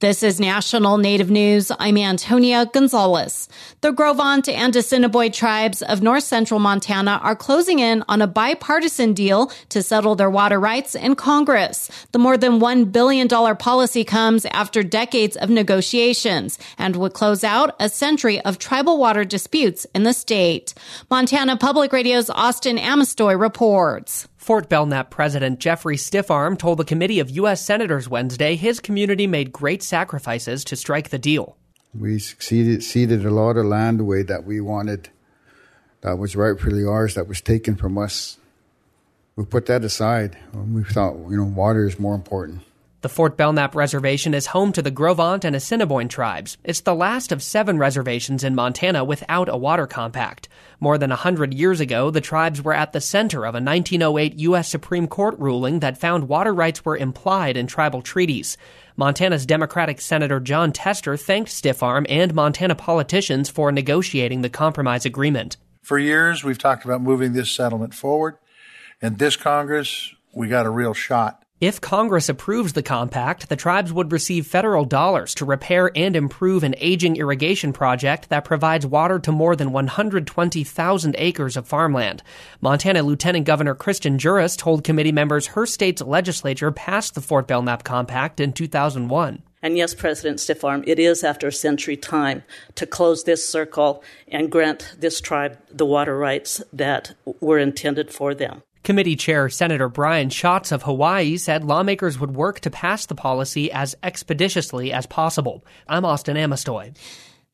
This is National Native News. I'm Antonia Gonzalez. The Gros Ventre and Assiniboine tribes of north central Montana are closing in on a bipartisan deal to settle their water rights in Congress. The more than $1 billion policy comes after decades of negotiations and would close out a century of tribal water disputes in the state. Montana Public Radio's Austin Amestoy reports. Fort Belknap President Jeffrey Stiffarm told the committee of U.S. Senators Wednesday his community made great sacrifices to strike the deal. We succeeded, ceded a lot of land away that we wanted, that was rightfully ours, that was taken from us. We put that aside. We thought, you know, water is more important. The Fort Belknap Reservation is home to the Gros Ventre and Assiniboine tribes. It's the last of seven reservations in Montana without a water compact. More than a hundred years ago, the tribes were at the center of a 1908 U.S. Supreme Court ruling that found water rights were implied in tribal treaties. Montana's Democratic Senator Jon Tester thanked Stiffarm and Montana politicians for negotiating the compromise agreement. For years, we've talked about moving this settlement forward, and this Congress, we got a real shot. If Congress approves the compact, the tribes would receive federal dollars to repair and improve an aging irrigation project that provides water to more than 120,000 acres of farmland. Montana Lieutenant Governor Kristen Juras told committee members her state's legislature passed the Fort Belknap Compact in 2001. And yes, President Stiffarm, it is after a century time to close this circle and grant this tribe the water rights that were intended for them. Committee Chair Senator Brian Schatz of Hawaii said lawmakers would work to pass the policy as expeditiously as possible. I'm Austin Amestoy.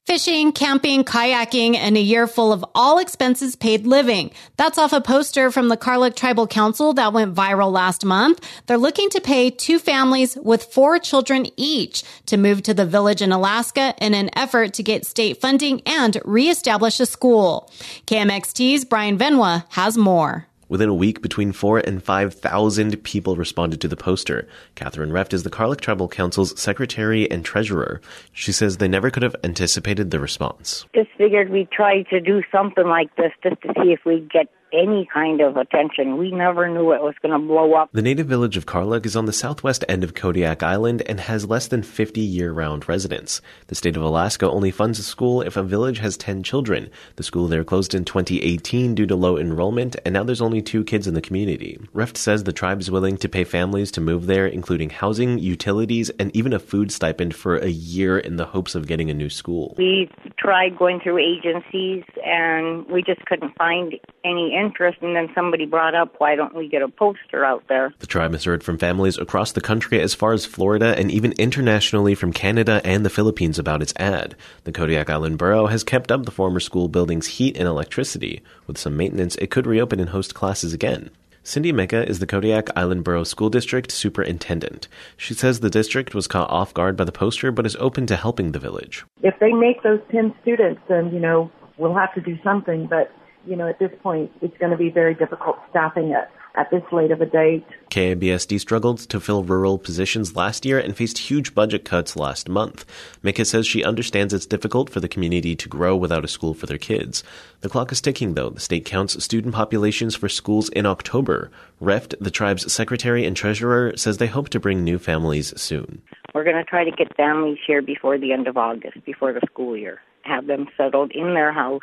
Fishing, camping, kayaking, and a year full of all expenses paid living. That's off a poster from the Karluk Tribal Council that went viral last month. They're looking to pay two families with four children each to move to the village in Alaska in an effort to get state funding and reestablish a school. KMXT's Brian Venua has more. Within a week, between four and 5,000 people responded to the poster. Catherine Reft is the Karluk Tribal Council's secretary and treasurer. She says they never could have anticipated the response. Just figured we'd try to do something like this just to see if we'd get any kind of attention. We never knew it was going to blow up. The native village of Karluk is on the southwest end of Kodiak Island and has less than 50 year-round residents. The state of Alaska only funds a school if a village has 10 children. The school there closed in 2018 due to low enrollment, and now there's only two kids in the community. Reft says the tribe is willing to pay families to move there, including housing, utilities, and even a food stipend for a year in the hopes of getting a new school. We tried going through agencies, and we just couldn't find any interest, and then somebody brought up, why don't we get a poster out there? The tribe has heard from families across the country as far as Florida and even internationally from Canada and the Philippines about its ad. The Kodiak Island Borough has kept up the former school building's heat and electricity. With some maintenance, it could reopen and host classes again. Cyndy Mika is the Kodiak Island Borough School District Superintendent. She says the district was caught off guard by the poster but is open to helping the village. If they make those 10 students, then, you know, we'll have to do something, but you know, at this point, it's going to be very difficult staffing it at this late of a date. KIBSD struggled to fill rural positions last year and faced huge budget cuts last month. Mika says she understands it's difficult for the community to grow without a school for their kids. The clock is ticking, though. The state counts student populations for schools in October. Reft, the tribe's secretary and treasurer, says they hope to bring new families soon. We're going to try to get families here before the end of August, before the school year. Have them settled in their house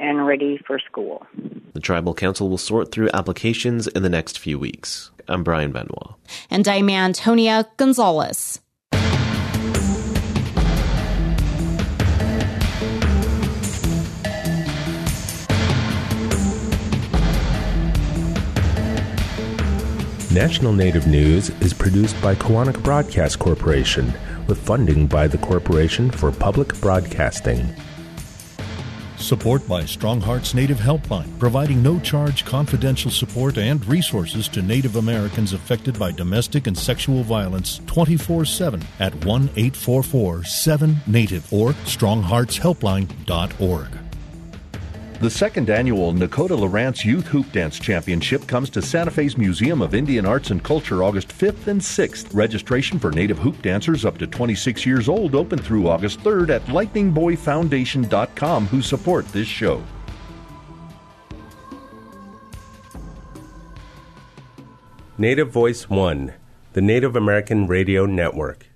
and ready for school. The Tribal Council will sort through applications in the next few weeks. I'm Brian Venua. And I'm Antonia Gonzalez. National Native News is produced by Koahnic Broadcast Corporation with funding by the Corporation for Public Broadcasting. Support by Strong Hearts Native Helpline, providing no charge confidential support and resources to Native Americans affected by domestic and sexual violence 24 7 at 1 844 7 Native or strongheartshelpline.org. The second annual Nakotah LaRance Youth Hoop Dance Championship comes to Santa Fe's Museum of Indian Arts and Culture August 5th and 6th. Registration for native hoop dancers up to 26 years old open through August 3rd at lightningboyfoundation.com who support this show. Native Voice One, the Native American Radio Network.